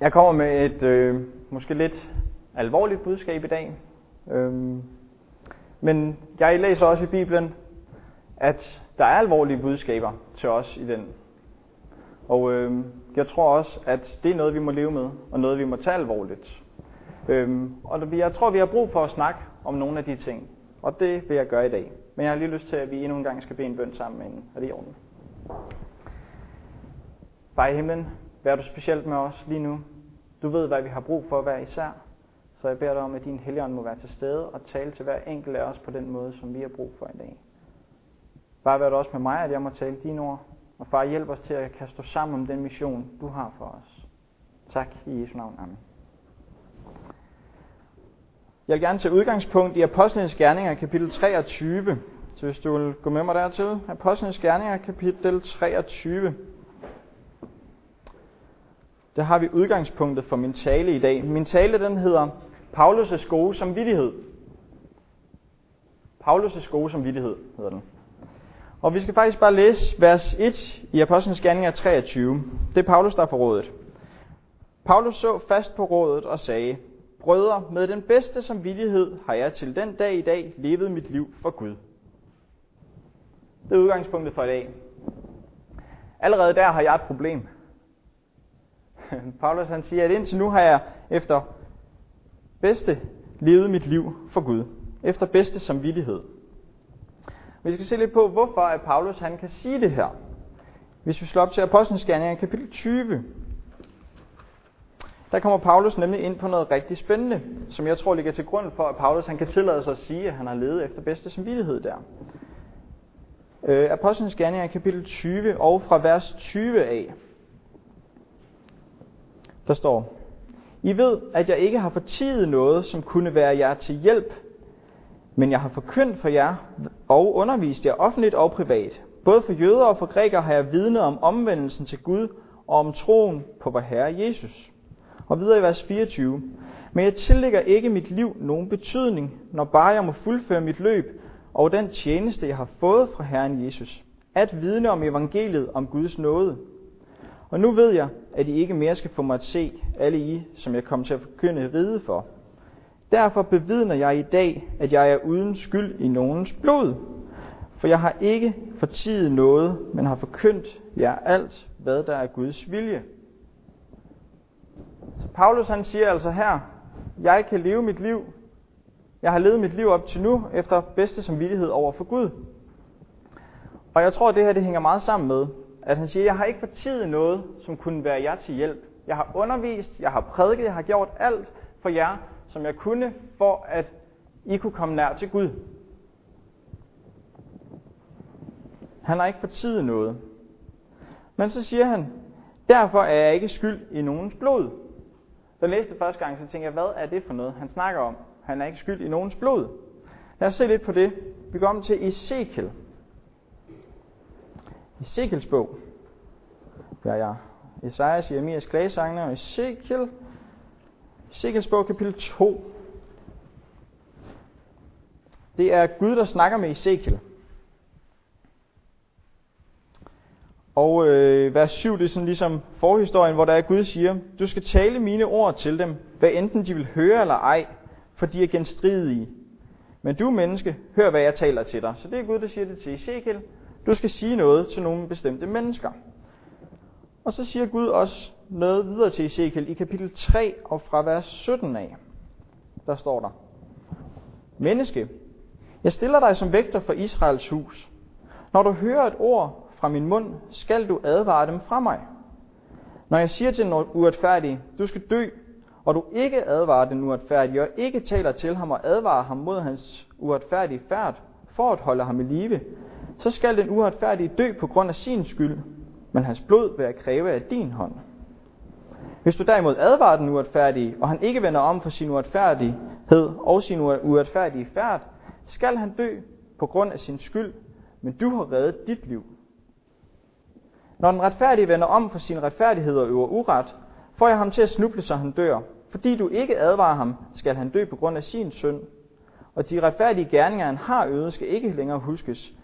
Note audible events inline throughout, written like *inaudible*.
Jeg kommer med et øh, måske lidt alvorligt budskab i dag. Øhm, men jeg læser også i Bibelen, at der er alvorlige budskaber til os i den. Og øh, jeg tror også, at det er noget, vi må leve med, og noget, vi må tage alvorligt. Øhm, og jeg tror, vi har brug for at snakke om nogle af de ting. Og det vil jeg gøre i dag. Men jeg har lige lyst til, at vi endnu en gang skal bede en bøn sammen inden. Er det i orden? Far i himlen, vær du specielt med os lige nu. Du ved, hvad vi har brug for hver især. Så jeg beder dig om, at din helligånd må være til stede og tale til hver enkelt af os på den måde, som vi har brug for i dag. Far, vær du også med mig, at jeg må tale dine ord. Og far, hjælp os til at kan stå sammen om den mission, du har for os. Tak i Jesu navn. Amen. Jeg vil gerne tage udgangspunkt i Apostlenes Gerninger, kapitel 23. Så hvis du vil gå med mig dertil, Apostlenes Gerninger, kapitel 23. Der har vi udgangspunktet for min tale i dag. Min tale den hedder Paulus' gode samvittighed. Paulus' gode samvittighed hedder den. Og vi skal faktisk bare læse vers 1 i Apostlenes Gerninger 23. Det er Paulus, der er på rådet. Paulus så fast på rådet og sagde, Brødre, med den bedste samvittighed har jeg til den dag i dag levet mit liv for Gud. Det er udgangspunktet for i dag. Allerede der har jeg et problem. *laughs* Paulus han siger, at indtil nu har jeg efter bedste levet mit liv for Gud. Efter bedste samvittighed. Vi skal se lidt på, hvorfor at Paulus han kan sige det her. Hvis vi slår op til Apostlenes Gerninger, kapitel 20, der kommer Paulus nemlig ind på noget rigtig spændende, som jeg tror ligger til grund for, at Paulus han kan tillade sig at sige, at han har levet efter bedste samvittighed der. Øh, Apostlenes Gerninger, kapitel 20 og fra vers 20 af. Der står, I ved, at jeg ikke har fortidet noget, som kunne være jer til hjælp, men jeg har forkyndt for jer og undervist jer offentligt og privat. Både for jøder og for grækere har jeg vidnet om omvendelsen til Gud og om troen på vor Herre Jesus. Og videre i vers 24. Men jeg tillægger ikke mit liv nogen betydning, når bare jeg må fuldføre mit løb og den tjeneste, jeg har fået fra Herren Jesus. At vidne om evangeliet om Guds nåde. Og nu ved jeg, at I ikke mere skal få mig at se, alle I, som jeg kom til at forkynde ride for. Derfor bevidner jeg i dag, at jeg er uden skyld i nogens blod. For jeg har ikke fortidet noget, men har forkyndt jer alt, hvad der er Guds vilje. Så Paulus han siger altså her, jeg kan leve mit liv, jeg har levet mit liv op til nu, efter bedste samvittighed over for Gud. Og jeg tror, at det her det hænger meget sammen med, at han siger, jeg har ikke fortidet noget, som kunne være jer til hjælp. Jeg har undervist, jeg har prædiket, jeg har gjort alt for jer, som jeg kunne, for at I kunne komme nær til Gud. Han har ikke fortidet noget. Men så siger han, derfor er jeg ikke skyld i nogens blod. Da jeg læste første gang, så tænkte jeg, hvad er det for noget, han snakker om? Han er ikke skyld i nogens blod. Lad os se lidt på det. Vi går om til Ezekiel. Ezekiels bog. Ja, ja. Esajas, Jeremias klagesangene og Ezekiel. Ezekiels bog, kapitel 2. Det er Gud, der snakker med Ezekiel. Og øh, vers 7, det er sådan ligesom forhistorien, hvor der er Gud siger, du skal tale mine ord til dem, hvad enten de vil høre eller ej, for de er genstridige. Men du menneske, hør hvad jeg taler til dig. Så det er Gud, der siger det til Ezekiel. Du skal sige noget til nogle bestemte mennesker. Og så siger Gud også noget videre til Ezekiel i kapitel 3 og fra vers 17 af. Der står der. Menneske, jeg stiller dig som vægter for Israels hus. Når du hører et ord fra min mund, skal du advare dem fra mig. Når jeg siger til den uretfærdige, du skal dø, og du ikke advarer den uretfærdige, og ikke taler til ham og advarer ham mod hans uretfærdige færd, for at holde ham i live, så skal den uretfærdige dø på grund af sin skyld, men hans blod vil jeg kræve af din hånd. Hvis du derimod advarer den uretfærdige, og han ikke vender om for sin uretfærdighed og sin uretfærdige færd, skal han dø på grund af sin skyld, men du har reddet dit liv. Når den retfærdige vender om for sin retfærdighed og øver uret, får jeg ham til at snuble, så han dør. Fordi du ikke advarer ham, skal han dø på grund af sin synd. Og de retfærdige gerninger, han har øvet, skal ikke længere huskes,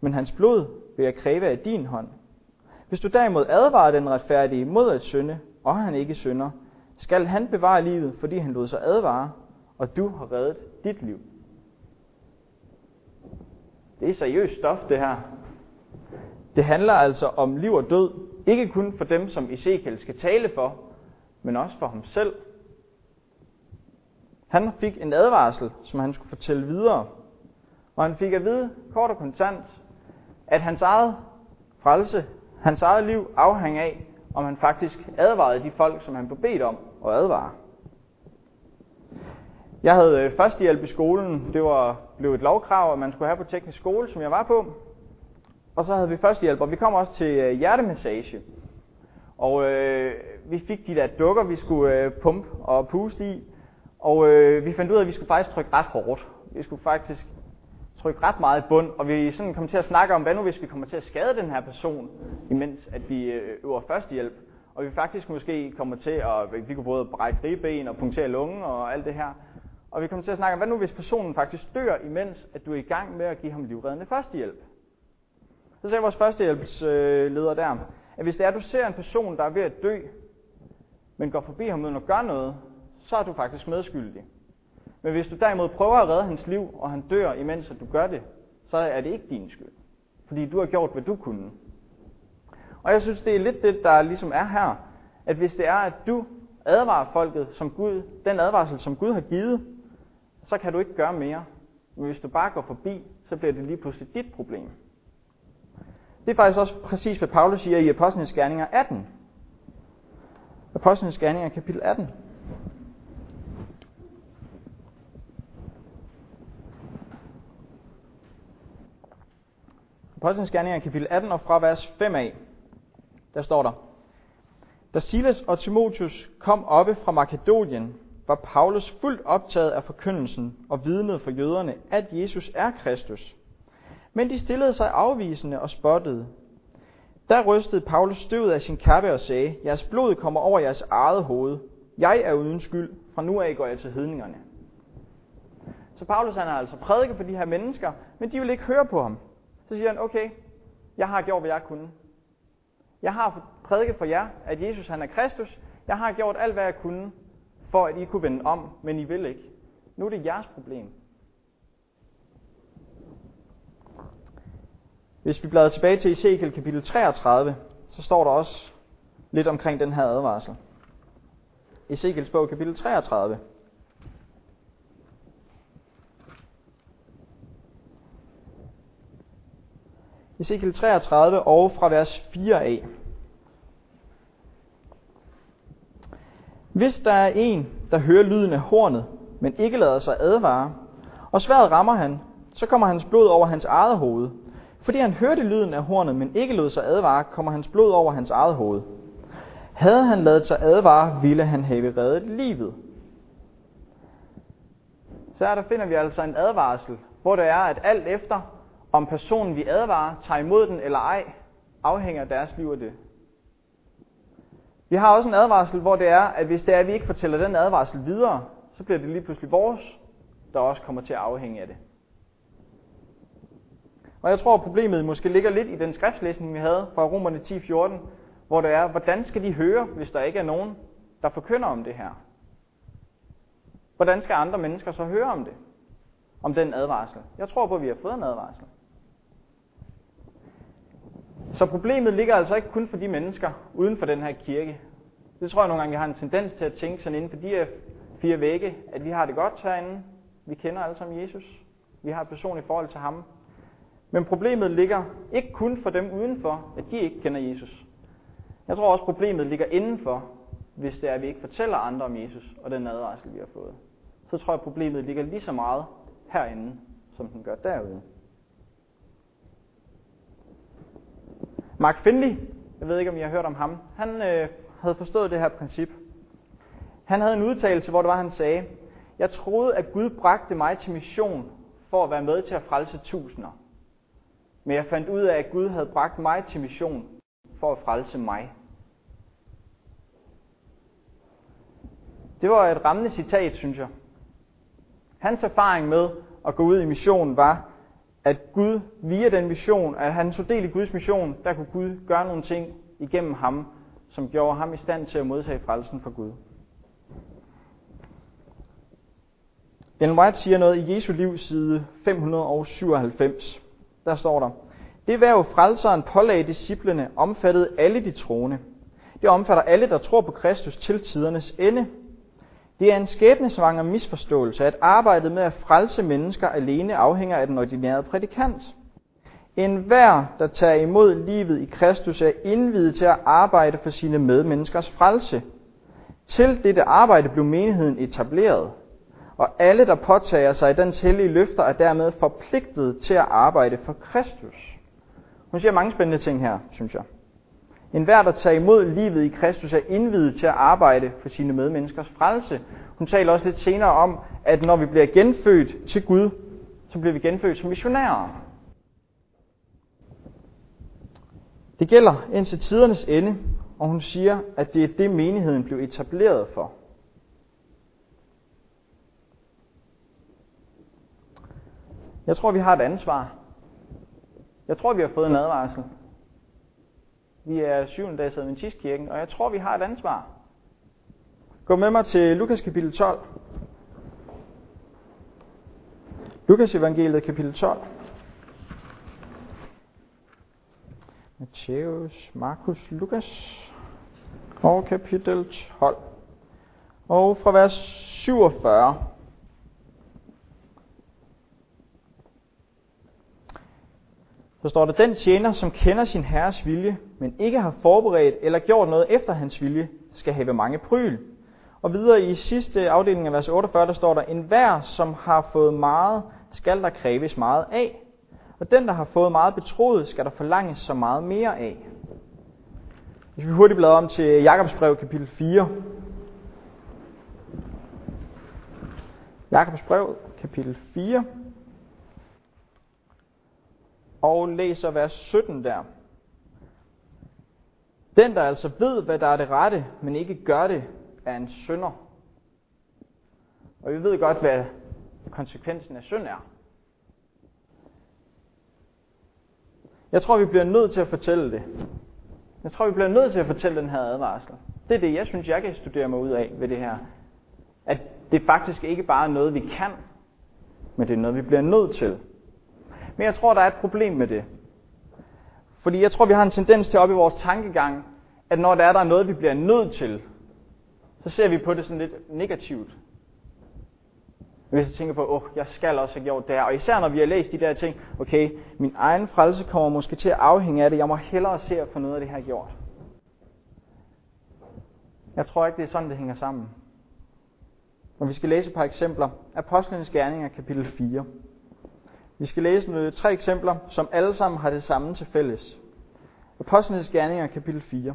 men hans blod vil jeg kræve af din hånd. Hvis du derimod advarer den retfærdige mod at synde, og han ikke synder, skal han bevare livet, fordi han lod sig advare, og du har reddet dit liv. Det er seriøst stof, det her. Det handler altså om liv og død, ikke kun for dem, som Ezekiel skal tale for, men også for ham selv. Han fik en advarsel, som han skulle fortælle videre. Og han fik at vide, kort og kontant, at hans eget frelse, hans eget liv afhang af, om han faktisk advarede de folk, som han blev bedt om at advare. Jeg havde øh, førstehjælp i skolen. Det var blev et lovkrav, at man skulle have på teknisk skole, som jeg var på. Og så havde vi førstehjælp, og vi kom også til øh, hjertemassage. Og øh, vi fik de der dukker, vi skulle øh, pumpe og puste i. Og øh, vi fandt ud af, at vi skulle faktisk trykke ret hårdt. Vi skulle faktisk trykke ret meget i bund, og vi sådan kom til at snakke om, hvad nu hvis vi kommer til at skade den her person, imens at vi øh, øver førstehjælp. Og vi faktisk måske kommer til at, vi kunne både brække ribben og punktere lungen og alt det her. Og vi kommer til at snakke om, hvad nu hvis personen faktisk dør, imens at du er i gang med at give ham livreddende førstehjælp. Så sagde vores førstehjælpsleder der, at hvis det er, at du ser en person, der er ved at dø, men går forbi ham uden at gøre noget, så er du faktisk medskyldig. Men hvis du derimod prøver at redde hans liv, og han dør, imens at du gør det, så er det ikke din skyld. Fordi du har gjort, hvad du kunne. Og jeg synes, det er lidt det, der ligesom er her. At hvis det er, at du advarer folket, som Gud, den advarsel, som Gud har givet, så kan du ikke gøre mere. Men hvis du bare går forbi, så bliver det lige pludselig dit problem. Det er faktisk også præcis, hvad Paulus siger i Apostlenes Gerninger 18. Apostlenes Gerninger kapitel 18. Apostlenes Gerninger kapitel 18 og fra vers 5 af, der står der, Da Silas og Timotheus kom oppe fra Makedonien, var Paulus fuldt optaget af forkyndelsen og vidnede for jøderne, at Jesus er Kristus. Men de stillede sig afvisende og spottede. Der rystede Paulus støvet af sin kappe og sagde, jeres blod kommer over jeres eget hoved. Jeg er uden skyld. Fra nu af går jeg til hedningerne. Så Paulus han har altså prædiket for de her mennesker, men de vil ikke høre på ham. Så siger han, okay, jeg har gjort, hvad jeg kunne. Jeg har prædiket for jer, at Jesus han er Kristus. Jeg har gjort alt, hvad jeg kunne, for at I kunne vende om, men I vil ikke. Nu er det jeres problem. Hvis vi bladrer tilbage til Ezekiel kapitel 33, så står der også lidt omkring den her advarsel. Ezekiels bog kapitel 33. Ezekiel 33 og fra vers 4 af. Hvis der er en, der hører lyden af hornet, men ikke lader sig advare, og sværet rammer han, så kommer hans blod over hans eget hoved. Fordi han hørte lyden af hornet, men ikke lod sig advare, kommer hans blod over hans eget hoved. Havde han ladet sig advare, ville han have reddet livet. Så her der finder vi altså en advarsel, hvor det er, at alt efter, om personen vi advarer, tager imod den eller ej, afhænger deres liv af det. Vi har også en advarsel, hvor det er, at hvis det er, at vi ikke fortæller den advarsel videre, så bliver det lige pludselig vores, der også kommer til at afhænge af det. Og jeg tror, at problemet måske ligger lidt i den skriftslæsning, vi havde fra Romerne 10.14, hvor det er, hvordan skal de høre, hvis der ikke er nogen, der forkynder om det her? Hvordan skal andre mennesker så høre om det? Om den advarsel? Jeg tror på, at vi har fået en advarsel. Så problemet ligger altså ikke kun for de mennesker uden for den her kirke. Det tror jeg nogle gange, jeg har en tendens til at tænke sådan inden for de her fire vægge, at vi har det godt herinde. Vi kender alle sammen Jesus. Vi har et personligt forhold til ham. Men problemet ligger ikke kun for dem udenfor, at de ikke kender Jesus. Jeg tror også, problemet ligger indenfor, hvis det er, at vi ikke fortæller andre om Jesus og den advarsel, vi har fået. Så tror jeg, problemet ligger lige så meget herinde, som den gør derude. Mark Finley, jeg ved ikke, om I har hørt om ham, han øh, havde forstået det her princip. Han havde en udtalelse, hvor det var, han sagde, jeg troede, at Gud bragte mig til mission for at være med til at frelse tusinder. Men jeg fandt ud af, at Gud havde bragt mig til mission for at frelse mig. Det var et rammende citat, synes jeg. Hans erfaring med at gå ud i mission var, at Gud via den mission, at han så del i Guds mission, der kunne Gud gøre nogle ting igennem ham, som gjorde ham i stand til at modtage frelsen fra Gud. Ellen White siger noget i Jesu liv, side 597. Der står der, Det værv frelseren pålagde disciplene omfattede alle de troende. Det omfatter alle, der tror på Kristus til tidernes ende – det er en skæbnesvanger misforståelse, at arbejdet med at frelse mennesker alene afhænger af den ordinære prædikant. En hver, der tager imod livet i Kristus, er indvidet til at arbejde for sine medmenneskers frelse. Til dette arbejde blev menigheden etableret, og alle, der påtager sig den hellige løfter, er dermed forpligtet til at arbejde for Kristus. Hun siger mange spændende ting her, synes jeg. En hver, der tager imod livet i Kristus, er indvidet til at arbejde for sine medmenneskers frelse. Hun taler også lidt senere om, at når vi bliver genfødt til Gud, så bliver vi genfødt som missionærer. Det gælder indtil tidernes ende, og hun siger, at det er det, menigheden blev etableret for. Jeg tror, vi har et ansvar. Jeg tror, vi har fået en advarsel. Vi er syvende dags Adventistkirken, og jeg tror, vi har et ansvar. Gå med mig til Lukas kapitel 12. Lukas evangeliet kapitel 12. Matthæus, Markus, Lukas og kapitel 12. Og fra vers 47. Så står der, den tjener, som kender sin herres vilje, men ikke har forberedt eller gjort noget efter hans vilje, skal have mange pryl. Og videre i sidste afdeling af vers 48, der står der, en hver, som har fået meget, skal der kræves meget af. Og den, der har fået meget betroet, skal der forlanges så meget mere af. Hvis vi hurtigt bladrer om til Jakobs brev, kapitel 4. Jakobs brev, kapitel 4. Og læser vers 17 der. Den, der altså ved, hvad der er det rette, men ikke gør det, er en synder. Og vi ved godt, hvad konsekvensen af synd er. Jeg tror, vi bliver nødt til at fortælle det. Jeg tror, vi bliver nødt til at fortælle den her advarsel. Det er det, jeg synes, jeg kan studere mig ud af ved det her. At det faktisk ikke bare er noget, vi kan, men det er noget, vi bliver nødt til. Men jeg tror, der er et problem med det. Fordi jeg tror, vi har en tendens til op i vores tankegang, at når der er der noget, vi bliver nødt til, så ser vi på det sådan lidt negativt. Hvis jeg tænker på, åh, oh, jeg skal også have gjort det her. Og især når vi har læst de der ting, okay, min egen frelse kommer måske til at afhænge af det. Jeg må hellere se at få noget af det her gjort. Jeg tror ikke, det er sådan, det hænger sammen. Og vi skal læse et par eksempler. Apostlenes Gerninger, kapitel 4. Vi skal læse med tre eksempler, som alle sammen har det samme til fælles. Apostlenes Gerninger, kapitel 4.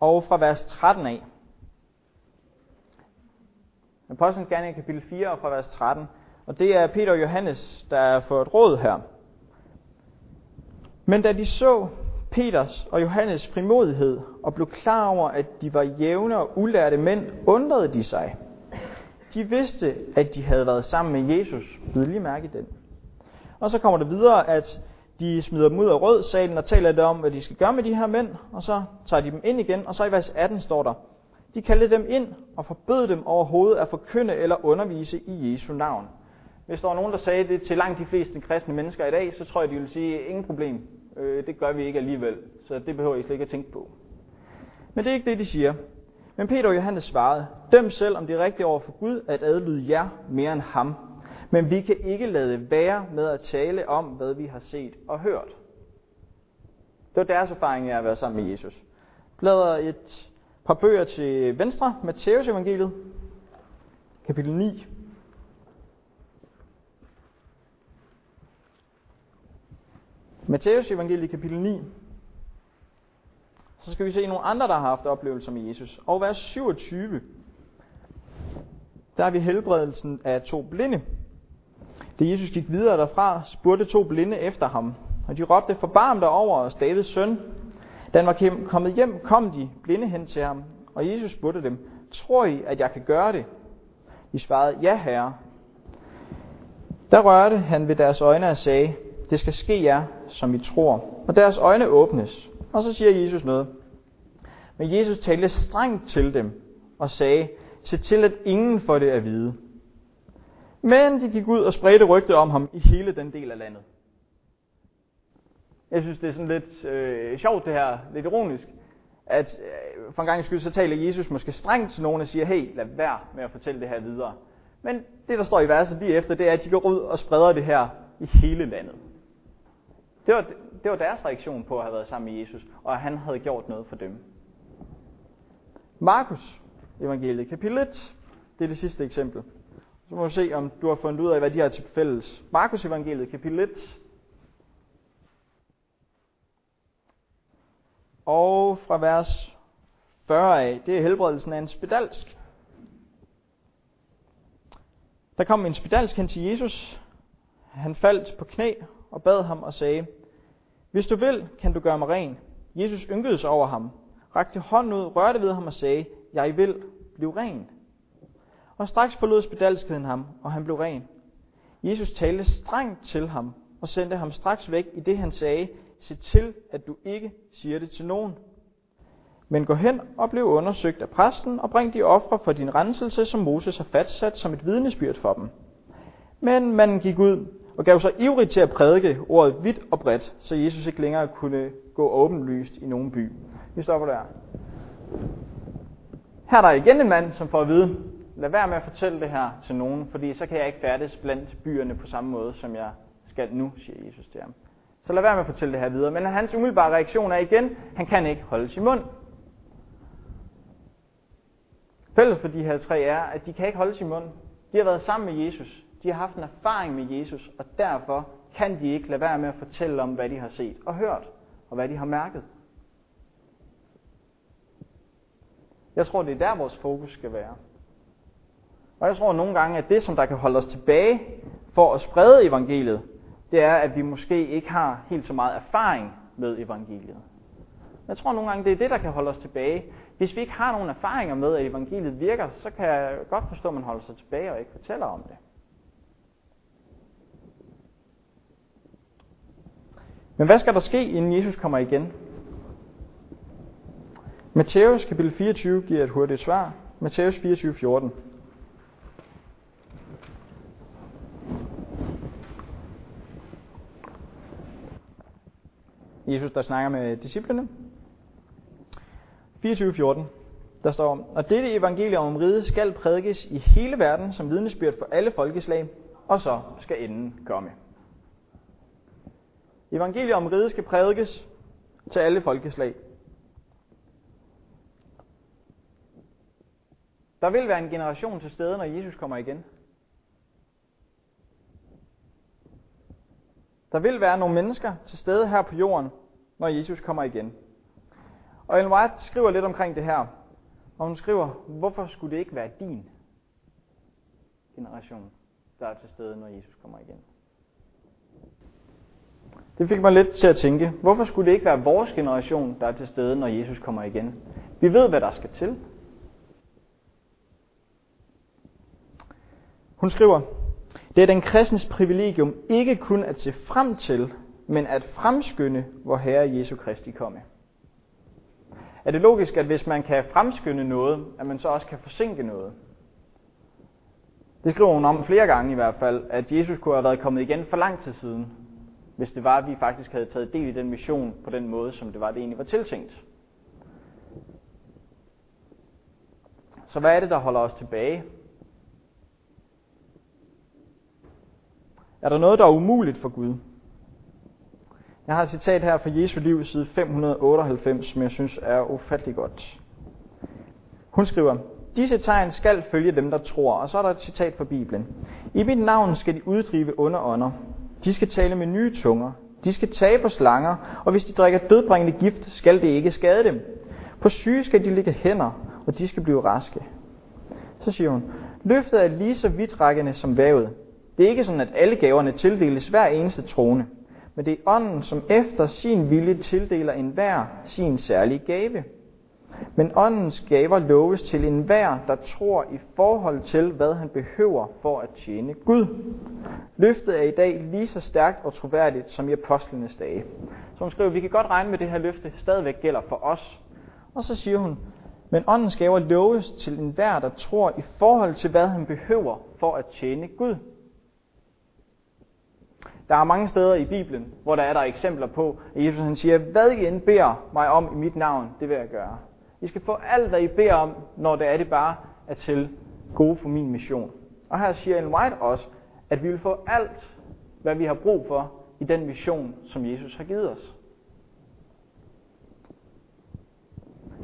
og fra vers 13 af. Apostlenes Gerninger kapitel 4 og fra vers 13. Og det er Peter og Johannes, der får et råd her. Men da de så Peters og Johannes frimodighed og blev klar over, at de var jævne og ulærte mænd, undrede de sig. De vidste, at de havde været sammen med Jesus. Bid lige mærke den. Og så kommer det videre, at de smider dem ud af rød salen og taler lidt om, hvad de skal gøre med de her mænd, og så tager de dem ind igen, og så i vers 18 står der, de kaldte dem ind og forbød dem overhovedet at forkynde eller undervise i Jesu navn. Hvis der var nogen, der sagde det til langt de fleste kristne mennesker i dag, så tror jeg, de vil sige, ingen problem, øh, det gør vi ikke alligevel, så det behøver I slet ikke at tænke på. Men det er ikke det, de siger. Men Peter og Johannes svarede, døm selv, om det er rigtigt over for Gud at adlyde jer mere end ham, men vi kan ikke lade være med at tale om, hvad vi har set og hørt. Det var deres erfaring af at være sammen med Jesus. Bladrer et par bøger til venstre, Matteus evangeliet, kapitel 9. Matteus evangeliet, kapitel 9. Så skal vi se nogle andre, der har haft oplevelser med Jesus. Og vers 27, der har vi helbredelsen af to blinde. Da Jesus gik videre derfra, spurgte to blinde efter ham, og de råbte, forbarm dig over os, Davids søn. Da han var kommet hjem, kom de blinde hen til ham, og Jesus spurgte dem, tror I, at jeg kan gøre det? De svarede, ja herre. Der rørte han ved deres øjne og sagde, det skal ske jer, som I tror. Og deres øjne åbnes. Og så siger Jesus noget. Men Jesus talte strengt til dem og sagde, se til at ingen får det at vide. Men de gik ud og spredte rygte om ham i hele den del af landet. Jeg synes, det er sådan lidt øh, sjovt det her, lidt ironisk, at øh, for en gang skyld, så taler Jesus måske strengt til nogen og siger, hey, lad være med at fortælle det her videre. Men det, der står i verset lige efter, det er, at de går ud og spreder det her i hele landet. Det var, det var deres reaktion på at have været sammen med Jesus, og at han havde gjort noget for dem. Markus, evangeliet, kapitel 1, det er det sidste eksempel. Så må vi se, om du har fundet ud af, hvad de har til fælles. Markus evangeliet, kapitel 1, Og fra vers 40 af, det er helbredelsen af en spedalsk. Der kom en spedalsk hen til Jesus. Han faldt på knæ og bad ham og sagde, hvis du vil, kan du gøre mig ren. Jesus ynkede sig over ham, rakte hånden ud, rørte ved ham og sagde, Jeg vil blive ren. Og straks forlod spedalskheden ham, og han blev ren. Jesus talte strengt til ham og sendte ham straks væk i det han sagde, se til, at du ikke siger det til nogen. Men gå hen og bliv undersøgt af præsten, og bring de ofre for din renselse, som Moses har fastsat som et vidnesbyrd for dem. Men manden gik ud og gav sig ivrigt til at prædike ordet vidt og bredt, så Jesus ikke længere kunne gå åbenlyst i nogen by. Vi stopper der. Her er der igen en mand, som får at vide, lad være med at fortælle det her til nogen, fordi så kan jeg ikke færdes blandt byerne på samme måde, som jeg skal nu, siger Jesus til ham. Så lad være med at fortælle det her videre. Men hans umiddelbare reaktion er igen, han kan ikke holde sin mund. Fælles for de her tre er, at de kan ikke holde sin mund. De har været sammen med Jesus. De har haft en erfaring med Jesus, og derfor kan de ikke lade være med at fortælle om, hvad de har set og hørt, og hvad de har mærket. Jeg tror, det er der, vores fokus skal være. Og jeg tror nogle gange, at det, som der kan holde os tilbage for at sprede evangeliet, det er, at vi måske ikke har helt så meget erfaring med evangeliet. Jeg tror nogle gange, det er det, der kan holde os tilbage. Hvis vi ikke har nogen erfaringer med, at evangeliet virker, så kan jeg godt forstå, at man holder sig tilbage og ikke fortæller om det. Men hvad skal der ske, inden Jesus kommer igen? Matthæus kapitel 24 giver et hurtigt svar. Matthæus 24, 14. Jesus, der snakker med disciplene. 24.14, der står, Og dette evangelium om riget skal prædikes i hele verden som vidnesbyrd for alle folkeslag, og så skal enden komme. Evangeliet om riget skal prædikes til alle folkeslag. Der vil være en generation til stede, når Jesus kommer igen. Der vil være nogle mennesker til stede her på jorden, når Jesus kommer igen. Og Ellen White skriver lidt omkring det her. Og hun skriver, hvorfor skulle det ikke være din generation, der er til stede, når Jesus kommer igen? Det fik mig lidt til at tænke, hvorfor skulle det ikke være vores generation, der er til stede, når Jesus kommer igen? Vi ved, hvad der skal til. Hun skriver, det er den kristens privilegium ikke kun at se frem til, men at fremskynde, hvor Herre Jesu Kristi komme. Er det logisk, at hvis man kan fremskynde noget, at man så også kan forsinke noget? Det skriver hun om flere gange i hvert fald, at Jesus kunne have været kommet igen for lang tid siden, hvis det var, at vi faktisk havde taget del i den mission på den måde, som det var, det egentlig var tiltænkt. Så hvad er det, der holder os tilbage? Er der noget, der er umuligt for Gud? Jeg har et citat her fra Jesu liv, side 598, som jeg synes er ufattelig godt. Hun skriver, Disse tegn skal følge dem, der tror. Og så er der et citat fra Bibelen. I mit navn skal de uddrive onde ånder. De skal tale med nye tunger. De skal tage på slanger, og hvis de drikker dødbringende gift, skal det ikke skade dem. På syge skal de ligge hænder, og de skal blive raske. Så siger hun, løftet er lige så vidtrækkende som vævet. Det er ikke sådan, at alle gaverne tildeles hver eneste trone, men det er ånden, som efter sin vilje tildeler enhver sin særlige gave. Men åndens gaver loves til enhver, der tror i forhold til, hvad han behøver for at tjene Gud. Løftet er i dag lige så stærkt og troværdigt som i apostlenes dage. Så hun skriver, vi kan godt regne med, at det her løfte stadigvæk gælder for os. Og så siger hun, men åndens gaver loves til enhver, der tror i forhold til, hvad han behøver for at tjene Gud. Der er mange steder i Bibelen, hvor der er der eksempler på, at Jesus han siger, hvad I end beder mig om i mit navn, det vil jeg gøre. I skal få alt, hvad I beder om, når det er det bare er til gode for min mission. Og her siger Ellen White også, at vi vil få alt, hvad vi har brug for i den mission, som Jesus har givet os.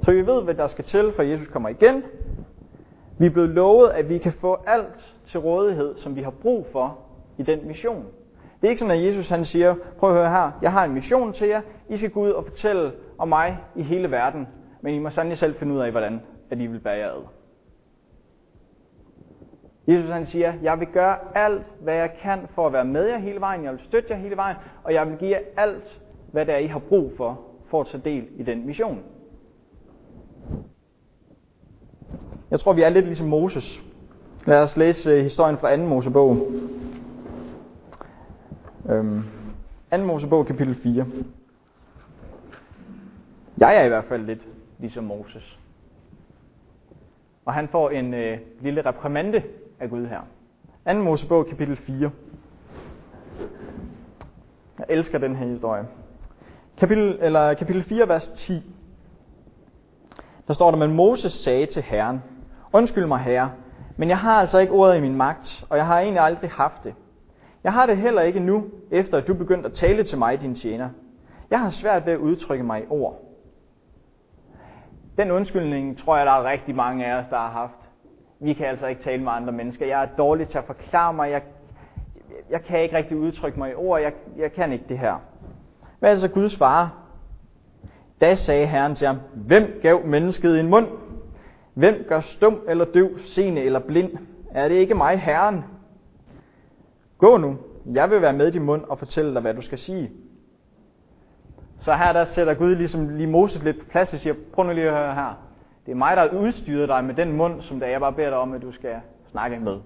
Så vi ved, hvad der skal til, for Jesus kommer igen. Vi er blevet lovet, at vi kan få alt til rådighed, som vi har brug for i den mission. Det er ikke sådan, at Jesus han siger, prøv at høre her, jeg har en mission til jer. I skal gå ud og fortælle om mig i hele verden. Men I må sandelig selv finde ud af, hvordan at I vil bære jer ad. Jesus han siger, jeg vil gøre alt, hvad jeg kan for at være med jer hele vejen. Jeg vil støtte jer hele vejen, og jeg vil give jer alt, hvad det er, I har brug for, for at tage del i den mission. Jeg tror, vi er lidt ligesom Moses. Lad os læse øh, historien fra 2. Mosebog. Øhm, 2. Mosebog, kapitel 4. Jeg er i hvert fald lidt ligesom Moses. Og han får en øh, lille reprimande af Gud her. 2. Mosebog, kapitel 4. Jeg elsker den her historie. Kapitel, eller kapitel 4, vers 10. Der står der, men Moses sagde til Herren, Undskyld mig, Herre, men jeg har altså ikke ordet i min magt, og jeg har egentlig aldrig haft det. Jeg har det heller ikke nu, efter at du begyndte at tale til mig, din tjener. Jeg har svært ved at udtrykke mig i ord. Den undskyldning tror jeg, der er rigtig mange af os, der har haft. Vi kan altså ikke tale med andre mennesker. Jeg er dårlig til at forklare mig. Jeg, jeg kan ikke rigtig udtrykke mig i ord. Jeg, jeg kan ikke det her. Hvad er så Gud svarer? Da sagde Herren til ham, hvem gav mennesket en mund? Hvem gør stum eller døv, seende eller blind? Er det ikke mig, Herren? Gå nu, jeg vil være med i din mund og fortælle dig, hvad du skal sige. Så her der sætter Gud ligesom lige Moses lidt på plads og siger, prøv nu lige at høre her. Det er mig, der udstyrer dig med den mund, som der jeg bare beder dig om, at du skal snakke med.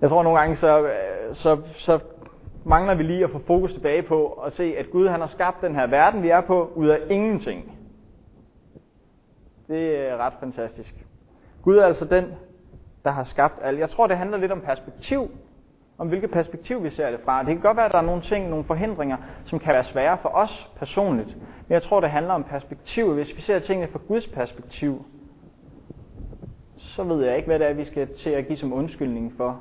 Jeg tror nogle gange, så, øh, så, så mangler vi lige at få fokus tilbage på og se, at Gud han har skabt den her verden, vi er på, ud af ingenting. Det er ret fantastisk. Gud er altså den, der har skabt alt. Jeg tror, det handler lidt om perspektiv. Om hvilket perspektiv vi ser det fra. Det kan godt være, at der er nogle ting, nogle forhindringer, som kan være svære for os personligt. Men jeg tror, det handler om perspektiv. Hvis vi ser tingene fra Guds perspektiv, så ved jeg ikke, hvad det er, vi skal til at give som undskyldning for,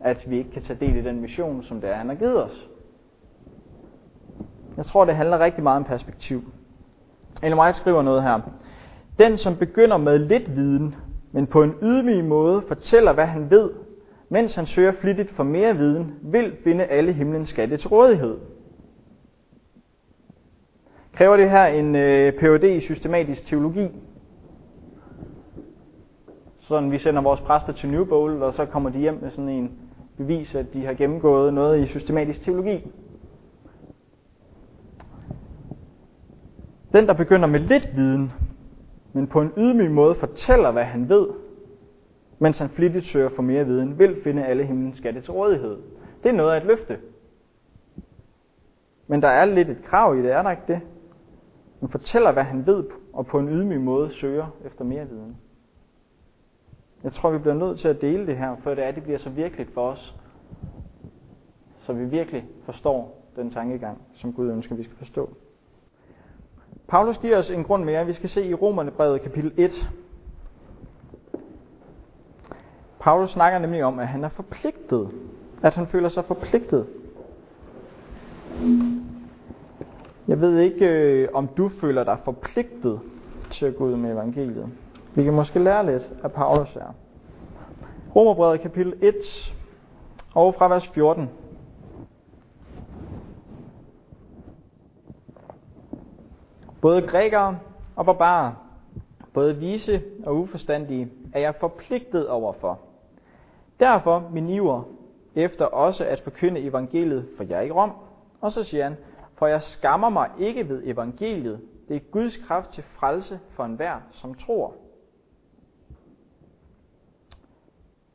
at vi ikke kan tage del i den mission, som det er, han har givet os. Jeg tror, det handler rigtig meget om perspektiv. Eller mig skriver noget her. Den, som begynder med lidt viden, men på en ydmyg måde fortæller, hvad han ved, mens han søger flittigt for mere viden, vil finde alle himlens skatte til rådighed. Kræver det her en øh, Ph.D. i systematisk teologi? Sådan vi sender vores præster til New Bowl, og så kommer de hjem med sådan en bevis, at de har gennemgået noget i systematisk teologi. Den, der begynder med lidt viden, men på en ydmyg måde fortæller, hvad han ved, mens han flittigt søger for mere viden, vil finde alle himlens skatte til rådighed. Det er noget af et løfte. Men der er lidt et krav i det, er der ikke det? Han fortæller, hvad han ved, og på en ydmyg måde søger efter mere viden. Jeg tror, vi bliver nødt til at dele det her, for det er, det bliver så virkeligt for os, så vi virkelig forstår den tankegang, som Gud ønsker, vi skal forstå. Paulus giver os en grund mere. Vi skal se i Romerne brevet kapitel 1. Paulus snakker nemlig om, at han er forpligtet. At han føler sig forpligtet. Jeg ved ikke, øh, om du føler dig forpligtet til at gå ud med evangeliet. Vi kan måske lære lidt af Paulus her. Romerbrevet kapitel 1 og fra vers 14. Både grækere og barbarer, både vise og uforstandige, er jeg forpligtet overfor. Derfor min iver efter også at forkynde evangeliet for jer i Rom. Og så siger han, for jeg skammer mig ikke ved evangeliet. Det er Guds kraft til frelse for enhver, som tror.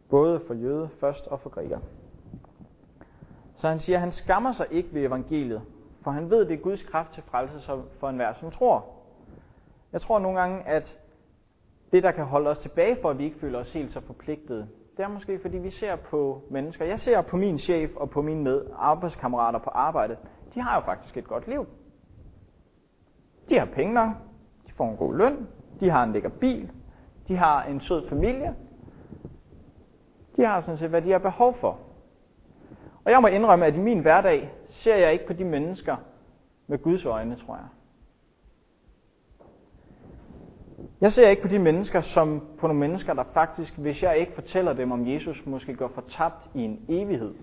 Både for jøde først og for græker. Så han siger, at han skammer sig ikke ved evangeliet, for han ved, det er Guds kraft til frelse for enhver, som tror. Jeg tror nogle gange, at det, der kan holde os tilbage for, at vi ikke føler os helt så forpligtede, det er måske, fordi vi ser på mennesker. Jeg ser på min chef og på mine med arbejdskammerater på arbejdet. De har jo faktisk et godt liv. De har penge nok. De får en god løn. De har en lækker bil. De har en sød familie. De har sådan set, hvad de har behov for. Og jeg må indrømme, at i min hverdag ser jeg ikke på de mennesker med Guds øjne, tror jeg. Jeg ser ikke på de mennesker som på nogle mennesker, der faktisk, hvis jeg ikke fortæller dem om Jesus, måske går fortabt i en evighed.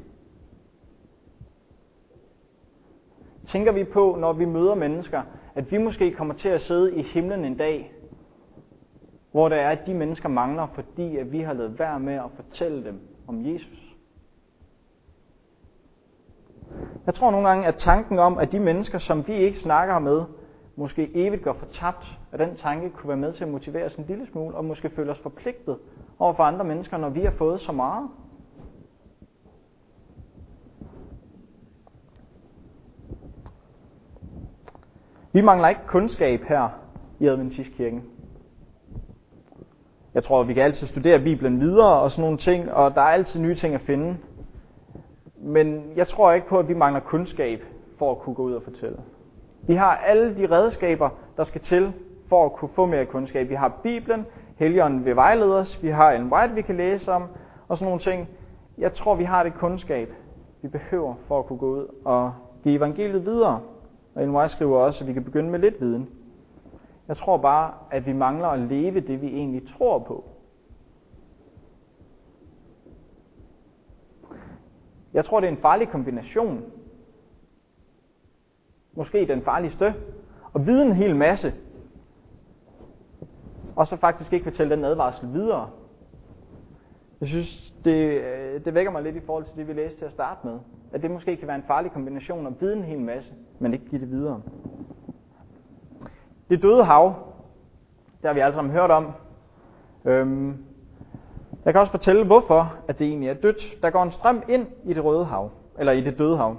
Tænker vi på, når vi møder mennesker, at vi måske kommer til at sidde i himlen en dag, hvor der er, at de mennesker mangler, fordi at vi har lavet værd med at fortælle dem om Jesus. Jeg tror nogle gange, at tanken om, at de mennesker, som vi ikke snakker med, måske evigt går fortabt, at den tanke kunne være med til at motivere os en lille smule, og måske føle os forpligtet over for andre mennesker, når vi har fået så meget. Vi mangler ikke kundskab her i Adventistkirken. Jeg tror, vi kan altid studere Bibelen videre og sådan nogle ting, og der er altid nye ting at finde. Men jeg tror ikke på, at vi mangler kundskab for at kunne gå ud og fortælle. Vi har alle de redskaber, der skal til for at kunne få mere kundskab. Vi har Bibelen, Helligånden vil vejlede os, vi har en White, vi kan læse om, og sådan nogle ting. Jeg tror, vi har det kundskab, vi behøver for at kunne gå ud og give evangeliet videre. Og NY skriver også, at vi kan begynde med lidt viden. Jeg tror bare, at vi mangler at leve det, vi egentlig tror på. Jeg tror, det er en farlig kombination. Måske den farligste. Og vide en hel masse. Og så faktisk ikke fortælle den advarsel videre. Jeg synes, det, øh, det vækker mig lidt i forhold til det, vi læste til at starte med. At det måske kan være en farlig kombination at vide en hel masse, men ikke give det videre. Det døde hav, det har vi alle sammen hørt om. Øhm, jeg kan også fortælle, hvorfor at det egentlig er dødt. Der går en strøm ind i det røde hav, eller i det døde hav.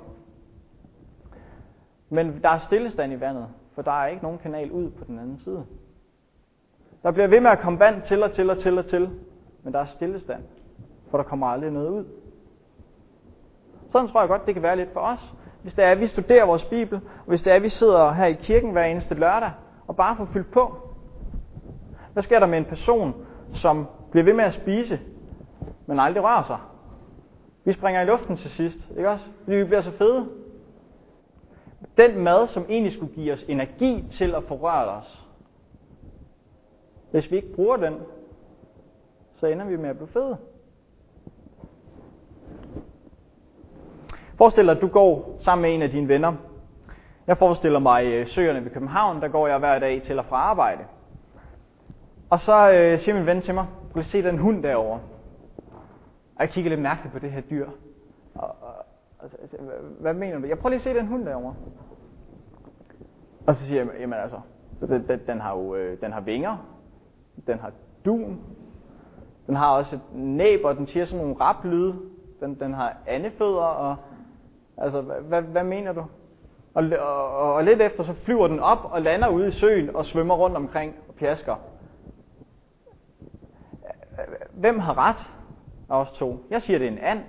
Men der er stillestand i vandet, for der er ikke nogen kanal ud på den anden side. Der bliver ved med at komme vand til og til og til og til, men der er stillestand, for der kommer aldrig noget ud. Sådan tror jeg godt, det kan være lidt for os. Hvis det er, at vi studerer vores Bibel, og hvis det er, at vi sidder her i kirken hver eneste lørdag, og bare får fyldt på. Hvad sker der med en person, som bliver ved med at spise, men aldrig rører sig? Vi springer i luften til sidst, ikke også? Fordi vi bliver så fede. Den mad, som egentlig skulle give os energi til at forrøre os, hvis vi ikke bruger den, så ender vi med at blive fede. Forestil dig, at du går sammen med en af dine venner. Jeg forestiller mig øh, søerne ved København, der går jeg hver dag til og fra arbejde. Og så øh, siger min ven til mig, du kan se den hund derovre. Og jeg kigger lidt mærkeligt på det her dyr. Og, Altså, altså, hvad mener du? Jeg prøver lige at se den hund derovre. Og så siger jeg, jamen altså, den, den, den har jo øh, den har vinger, den har dun, den har også et næb, og den siger sådan nogle raplyde, den, den har andefødder, og altså, hvad, hvad mener du? Og, og, og lidt efter, så flyver den op og lander ude i søen og svømmer rundt omkring og pjasker. Hvem har ret af os to? Jeg siger, det er en and,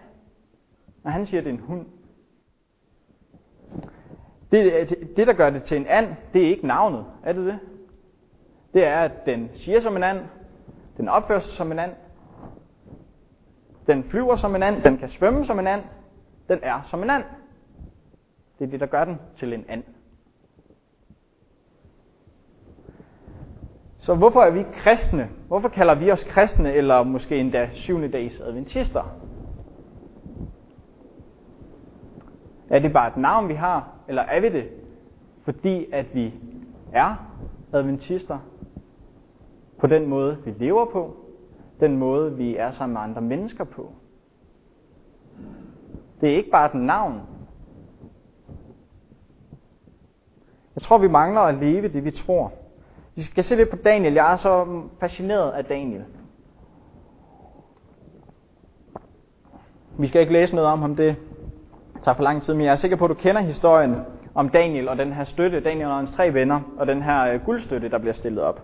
når han siger, det er en hund. Det, det, der gør det til en and, det er ikke navnet, er det det? Det er, at den siger som en and, den opfører sig som en and, den flyver som en and, den kan svømme som en and, den er som en and. Det er det, der gør den til en and. Så hvorfor er vi kristne? Hvorfor kalder vi os kristne, eller måske endda syvende dags adventister? Er det bare et navn, vi har, eller er vi det, fordi at vi er adventister på den måde, vi lever på, den måde, vi er sammen med andre mennesker på? Det er ikke bare et navn. Jeg tror, vi mangler at leve det, vi tror. Vi skal se lidt på Daniel. Jeg er så fascineret af Daniel. Vi skal ikke læse noget om ham, det tager for lang tid, men jeg er sikker på, at du kender historien om Daniel og den her støtte, Daniel og hans tre venner, og den her øh, guldstøtte, der bliver stillet op.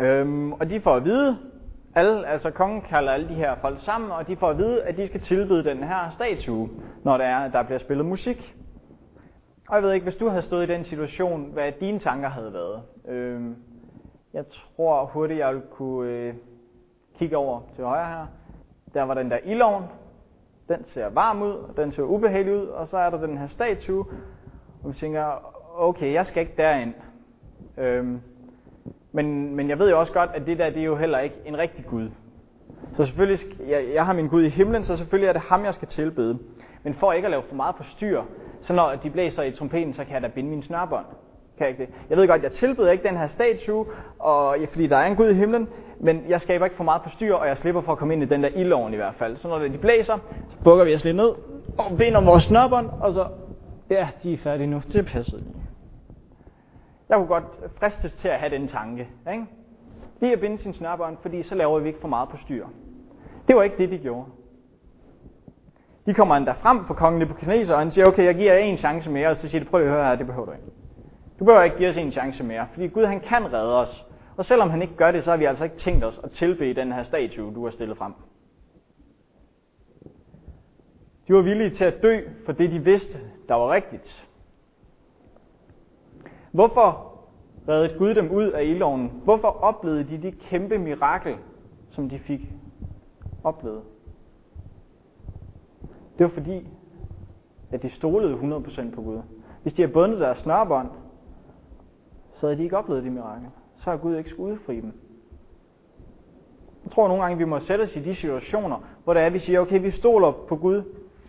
Øhm, og de får at vide, alle, altså kongen kalder alle de her folk sammen, og de får at vide, at de skal tilbyde den her statue, når der, er, der bliver spillet musik. Og jeg ved ikke, hvis du havde stået i den situation, hvad dine tanker havde været. Øhm, jeg tror hurtigt, jeg ville kunne øh, kigge over til højre her. Der var den der ildovn. Den ser varm ud, og den ser ubehagelig ud. Og så er der den her statue, og vi tænker, okay, jeg skal ikke derind. Øhm, men, men jeg ved jo også godt, at det der, det er jo heller ikke en rigtig Gud. Så selvfølgelig, skal, jeg, jeg har min Gud i himlen, så selvfølgelig er det ham, jeg skal tilbede. Men for ikke at lave for meget på så når de blæser i trompeten, så kan jeg da binde min snørbånd. Kan jeg ikke det? Jeg ved godt, jeg tilbyder ikke den her statue, og, fordi der er en Gud i himlen, men jeg skaber ikke for meget på styr, og jeg slipper for at komme ind i den der ildovn i hvert fald. Så når de blæser, så bukker vi os lidt ned, og binder vores snørbånd, og så, ja, de er færdige nu. Det passer lige. Jeg kunne godt fristes til at have den tanke. Ikke? Lige at binde sin snørbånd, fordi så laver vi ikke for meget på styr. Det var ikke det, de gjorde. De kommer endda frem for kongen Nebuchadnezzar, og han siger, okay, jeg giver jer en chance mere, og så siger de, prøv at høre her, det behøver du ikke. Du behøver ikke give os en chance mere, fordi Gud han kan redde os. Og selvom han ikke gør det, så har vi altså ikke tænkt os at tilbe den her statue, du har stillet frem. De var villige til at dø for det, de vidste, der var rigtigt. Hvorfor reddede Gud dem ud af ildovnen? Hvorfor oplevede de det kæmpe mirakel, som de fik oplevet? Det var fordi, at de stolede 100% på Gud. Hvis de havde bundet deres snørbånd, så havde de ikke oplevet det mirakel. Så har Gud ikke skulle udfri dem. Jeg tror nogle gange, vi må sætte os i de situationer, hvor det er, at vi siger, okay, vi stoler på Gud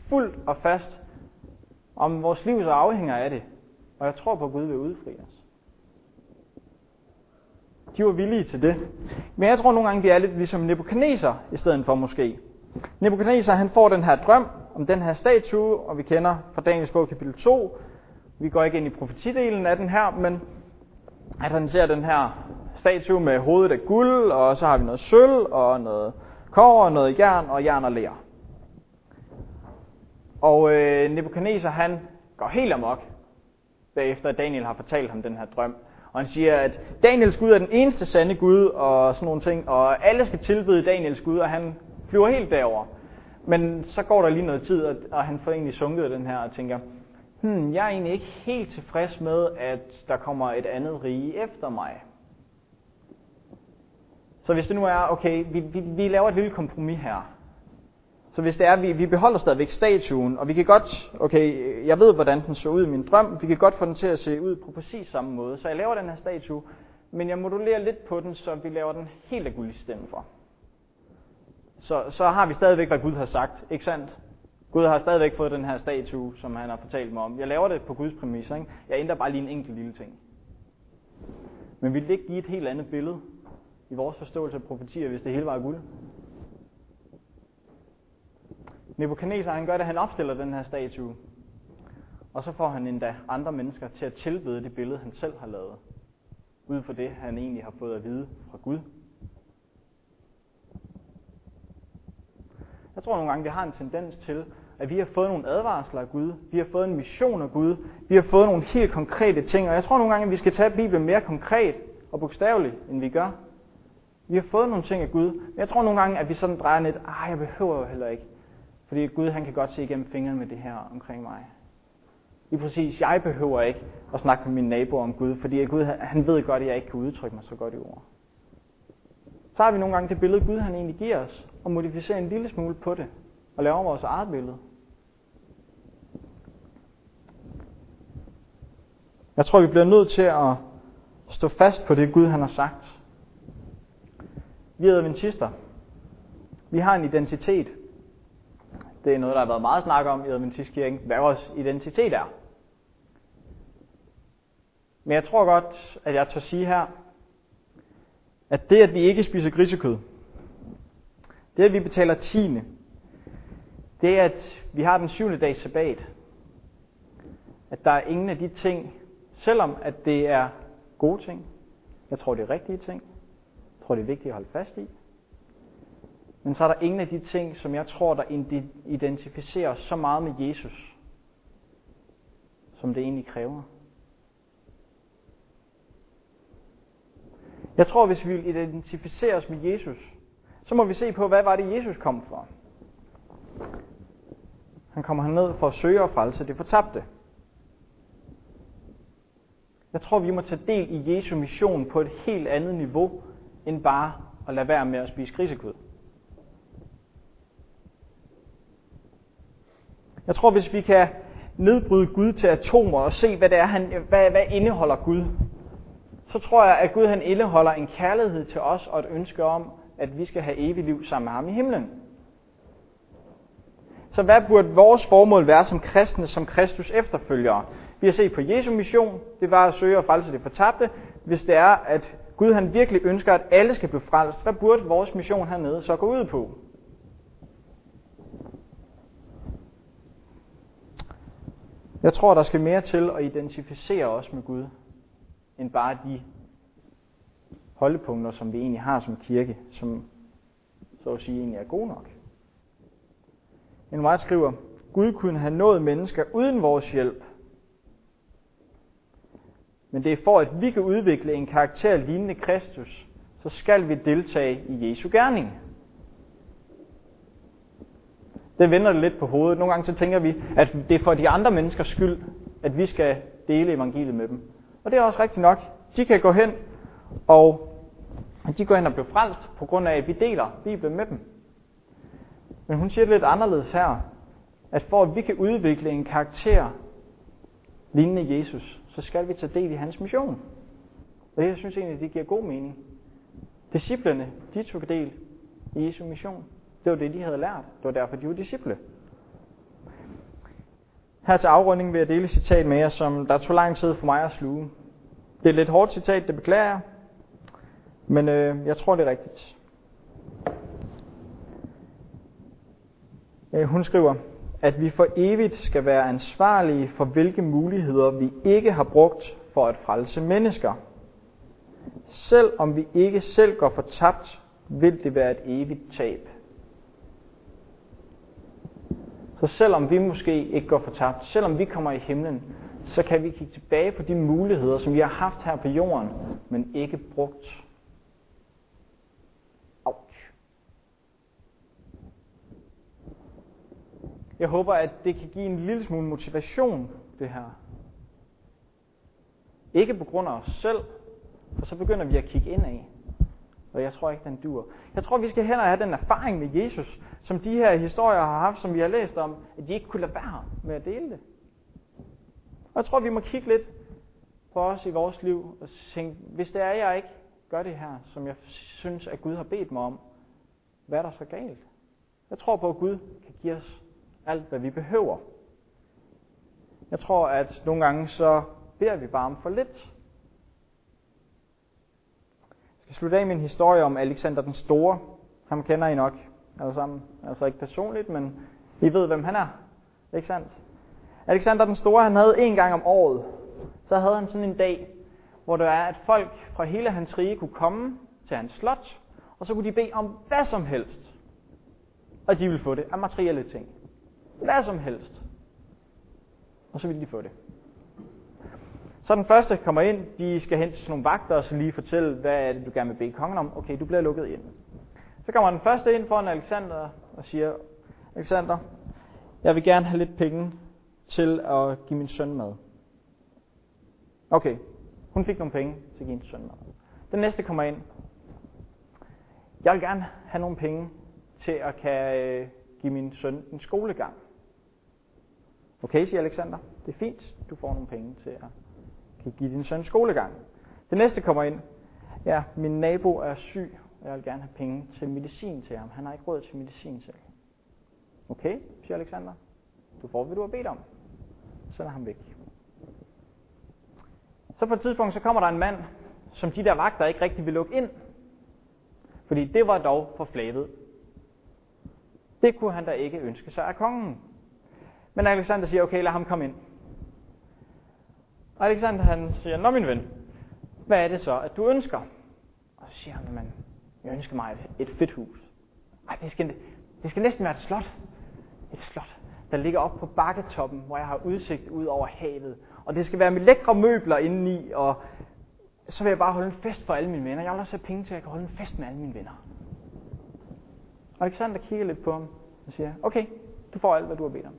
fuldt og fast, om vores liv så afhænger af det. Og jeg tror på, at Gud vil udfri os. De var villige til det. Men jeg tror nogle gange, vi er lidt ligesom Nebuchadnezzar i stedet for måske. Nebuchadnezzar han får den her drøm om den her statue, og vi kender fra Daniels bog kapitel 2. Vi går ikke ind i profetidelen af den her, men at han ser den her statue med hovedet af guld, og så har vi noget sølv, og noget kover, og noget jern, og jern og ler. Og øh, Nebuchadnezzar han går helt amok, bagefter Daniel har fortalt ham den her drøm. Og han siger, at Daniels Gud er den eneste sande Gud, og sådan nogle ting, og alle skal tilbede Daniels Gud, og han flyver helt derover. Men så går der lige noget tid, og han får egentlig sunket den her og tænker, hmm, jeg er egentlig ikke helt tilfreds med, at der kommer et andet rige efter mig. Så hvis det nu er, okay, vi, vi, vi laver et lille kompromis her. Så hvis det er, vi, vi beholder stadigvæk statuen, og vi kan godt, okay, jeg ved, hvordan den så ud i min drøm, vi kan godt få den til at se ud på præcis samme måde. Så jeg laver den her statue, men jeg modulerer lidt på den, så vi laver den helt af guld i stedet for. Så, så har vi stadigvæk, hvad Gud har sagt, ikke sandt? Gud har stadigvæk fået den her statue, som han har fortalt mig om. Jeg laver det på Guds præmisser. Ikke? Jeg ændrer bare lige en enkelt lille ting. Men ville det ikke give et helt andet billede i vores forståelse af profetier, hvis det hele var guld? Nebuchadnezzar han gør det, han opstiller den her statue. Og så får han endda andre mennesker til at tilbede det billede, han selv har lavet. Ud for det, han egentlig har fået at vide fra Gud. Jeg tror nogle gange, vi har en tendens til, at vi har fået nogle advarsler af Gud. Vi har fået en mission af Gud. Vi har fået nogle helt konkrete ting. Og jeg tror nogle gange, at vi skal tage Bibelen mere konkret og bogstaveligt, end vi gør. Vi har fået nogle ting af Gud. Men jeg tror nogle gange, at vi sådan drejer lidt, ah, jeg behøver jo heller ikke. Fordi Gud, han kan godt se igennem fingrene med det her omkring mig. I præcis, jeg behøver ikke at snakke med min nabo om Gud, fordi Gud, han ved godt, at jeg ikke kan udtrykke mig så godt i ord. Så har vi nogle gange det billede, Gud han egentlig giver os, og modificerer en lille smule på det, og laver vores eget billede. Jeg tror, vi bliver nødt til at stå fast på det, Gud han har sagt. Vi er adventister. Vi har en identitet. Det er noget, der har været meget snak om i Adventistkirken, hvad vores identitet er. Men jeg tror godt, at jeg tør sige her, at det, at vi ikke spiser grisekød, det, at vi betaler tiende, det er, at vi har den syvende dags sabbat, at der er ingen af de ting, selvom at det er gode ting, jeg tror, det er rigtige ting, jeg tror, det er vigtigt at holde fast i, men så er der ingen af de ting, som jeg tror, der identificerer os så meget med Jesus, som det egentlig kræver. Jeg tror, hvis vi vil identificere os med Jesus, så må vi se på, hvad var det, Jesus kom for. Han kommer herned for at søge og frelse det fortabte. Jeg tror, vi må tage del i Jesu mission på et helt andet niveau, end bare at lade være med at spise grisekød. Jeg tror, hvis vi kan nedbryde Gud til atomer og se, hvad det er, han, hvad, hvad indeholder Gud, så tror jeg, at Gud han indeholder en kærlighed til os og et ønske om, at vi skal have evigt liv sammen med ham i himlen. Så hvad burde vores formål være som kristne, som Kristus efterfølgere? Vi har set på Jesu mission, det var at søge at frelse det fortabte. Hvis det er, at Gud han virkelig ønsker, at alle skal blive frelst, hvad burde vores mission hernede så gå ud på? Jeg tror, der skal mere til at identificere os med Gud, end bare de holdepunkter, som vi egentlig har som kirke, som så at sige egentlig er gode nok. En vej skriver, Gud kunne have nået mennesker uden vores hjælp. Men det er for, at vi kan udvikle en karakter lignende Kristus, så skal vi deltage i Jesu gerning. Det vender det lidt på hovedet. Nogle gange så tænker vi, at det er for de andre menneskers skyld, at vi skal dele evangeliet med dem. Og det er også rigtigt nok. De kan gå hen og de går hen og bliver frelst på grund af, at vi deler Bibelen med dem. Men hun siger det lidt anderledes her, at for at vi kan udvikle en karakter lignende Jesus, så skal vi tage del i hans mission. Og det, jeg synes egentlig, det giver god mening. Disciplerne, de tog del i Jesu mission. Det var det, de havde lært. Det var derfor, de var disciple. Her til afrunding vil jeg dele et citat med jer, som der tog lang tid for mig at sluge. Det er et lidt hårdt citat, det beklager jeg. Men øh, jeg tror, det er rigtigt. Øh, hun skriver, at vi for evigt skal være ansvarlige for hvilke muligheder vi ikke har brugt for at frelse mennesker. Selv om vi ikke selv går fortabt, vil det være et evigt tab. Så selvom vi måske ikke går fortabt, selvom vi kommer i himlen, så kan vi kigge tilbage på de muligheder, som vi har haft her på jorden, men ikke brugt. Jeg håber, at det kan give en lille smule motivation, det her. Ikke på grund af os selv, for så begynder vi at kigge ind af. Og jeg tror ikke, den dur. Jeg tror, vi skal hen og have den erfaring med Jesus, som de her historier har haft, som vi har læst om, at de ikke kunne lade være med at dele det. Og jeg tror, vi må kigge lidt på os i vores liv og tænke, hvis det er, jeg ikke gør det her, som jeg synes, at Gud har bedt mig om, hvad er der så galt? Jeg tror på, at Gud kan give os alt, hvad vi behøver. Jeg tror, at nogle gange så beder vi bare om for lidt. Jeg skal slutte af med en historie om Alexander den Store. Ham kender I nok alle sammen. Altså ikke personligt, men I ved, hvem han er. Ikke sandt? Alexander den Store, han havde en gang om året, så havde han sådan en dag, hvor det er, at folk fra hele hans rige kunne komme til hans slot, og så kunne de bede om hvad som helst. Og de ville få det af materielle ting. Hvad som helst. Og så ville de få det. Så den første kommer ind, de skal hen til sådan nogle vagter og så lige fortælle, hvad er det, du gerne vil bede kongen om. Okay, du bliver lukket ind. Så kommer den første ind foran Alexander og siger, Alexander, jeg vil gerne have lidt penge til at give min søn mad. Okay, hun fik nogle penge til at give sin søn mad. Den næste kommer ind. Jeg vil gerne have nogle penge til at kan øh, give min søn en skolegang. Okay, siger Alexander. Det er fint. Du får nogle penge til at kan give din søn skolegang. Det næste kommer ind. Ja, min nabo er syg, og jeg vil gerne have penge til medicin til ham. Han har ikke råd til medicin selv. Okay, siger Alexander. Du får, hvad du har bedt om. Så er ham væk. Så på et tidspunkt, så kommer der en mand, som de der vagter ikke rigtig vil lukke ind. Fordi det var dog for flavet. Det kunne han da ikke ønske sig af kongen. Men Alexander siger, okay, lad ham komme ind. Og Alexander han siger, nå min ven, hvad er det så, at du ønsker? Og så siger han, men jeg ønsker mig et, et fedt hus. Ej, det skal, det skal næsten være et slot. Et slot. der ligger op på bakketoppen, hvor jeg har udsigt ud over havet. Og det skal være med lækre møbler indeni, og så vil jeg bare holde en fest for alle mine venner. Jeg vil også have penge til, at jeg kan holde en fest med alle mine venner. Og Alexander kigger lidt på ham og siger, okay, du får alt, hvad du har bedt om.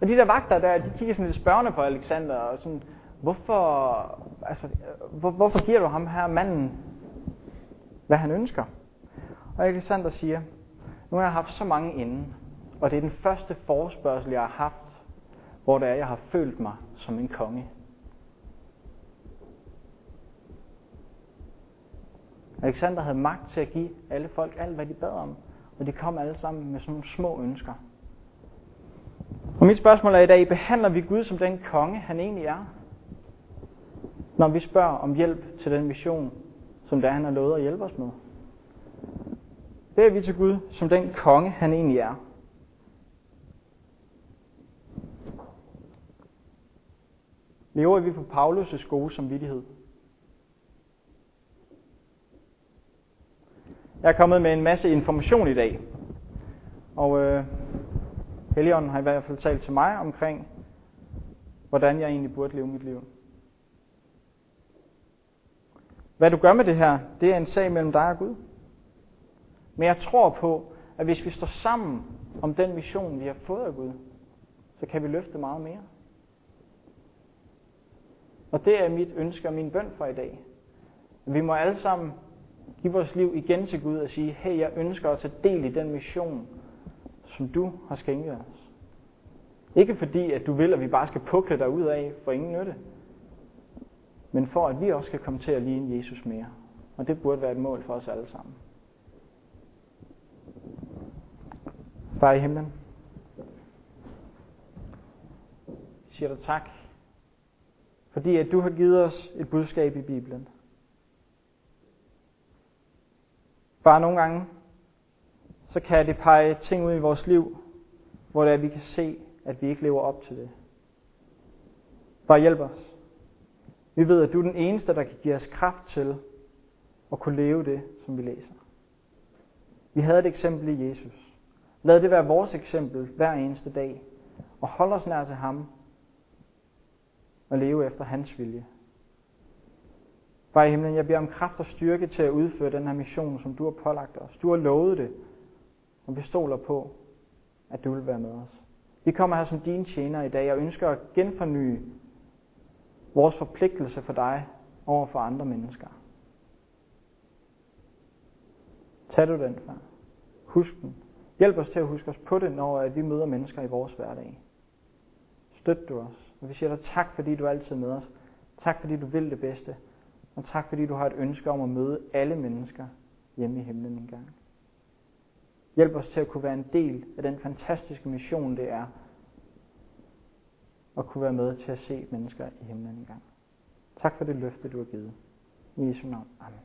Og de der vagter der, de kigger sådan lidt spørgende på Alexander, og sådan, hvorfor, altså, hvor, hvorfor giver du ham her manden, hvad han ønsker? Og Alexander siger, nu har jeg haft så mange inden, og det er den første forespørgsel, jeg har haft, hvor det er, jeg har følt mig som en konge. Alexander havde magt til at give alle folk alt, hvad de bad om, og de kom alle sammen med sådan nogle små ønsker. Og mit spørgsmål er i dag, behandler vi Gud som den konge, han egentlig er? Når vi spørger om hjælp til den mission, som det er, han har lovet at hjælpe os med. Beder vi til Gud som den konge, han egentlig er? Lever vi på Paulus' gode samvittighed? Jeg er kommet med en masse information i dag, og øh, Helligånden har i hvert fald talt til mig omkring, hvordan jeg egentlig burde leve mit liv. Hvad du gør med det her, det er en sag mellem dig og Gud. Men jeg tror på, at hvis vi står sammen om den mission, vi har fået af Gud, så kan vi løfte meget mere. Og det er mit ønske og min bøn for i dag. Vi må alle sammen give vores liv igen til Gud og sige, hey, jeg ønsker at tage del i den mission, som du har skænket os. Ikke fordi, at du vil, at vi bare skal pukle dig ud af for ingen nytte, men for at vi også skal komme til at ligne Jesus mere. Og det burde være et mål for os alle sammen. Far i himlen, siger dig tak, fordi at du har givet os et budskab i Bibelen. Bare nogle gange, så kan det pege ting ud i vores liv, hvor det er, at vi kan se, at vi ikke lever op til det. Bare hjælp os. Vi ved, at du er den eneste, der kan give os kraft til at kunne leve det, som vi læser. Vi havde et eksempel i Jesus. Lad det være vores eksempel hver eneste dag. Og hold os nær til ham. Og leve efter hans vilje. Far i himlen, jeg beder om kraft og styrke til at udføre den her mission, som du har pålagt os. Du har lovet det, og vi stoler på, at du vil være med os. Vi kommer her som dine tjenere i dag og ønsker at genforny vores forpligtelse for dig over for andre mennesker. Tag du den, far. Husk den. Hjælp os til at huske os på det, når vi møder mennesker i vores hverdag. Støt du os. Og vi siger dig tak, fordi du er altid med os. Tak, fordi du vil det bedste. Og tak, fordi du har et ønske om at møde alle mennesker hjemme i himlen en gang. Hjælp os til at kunne være en del af den fantastiske mission, det er at kunne være med til at se mennesker i himlen en gang. Tak for det løfte, du har givet. I Jesu navn. Amen.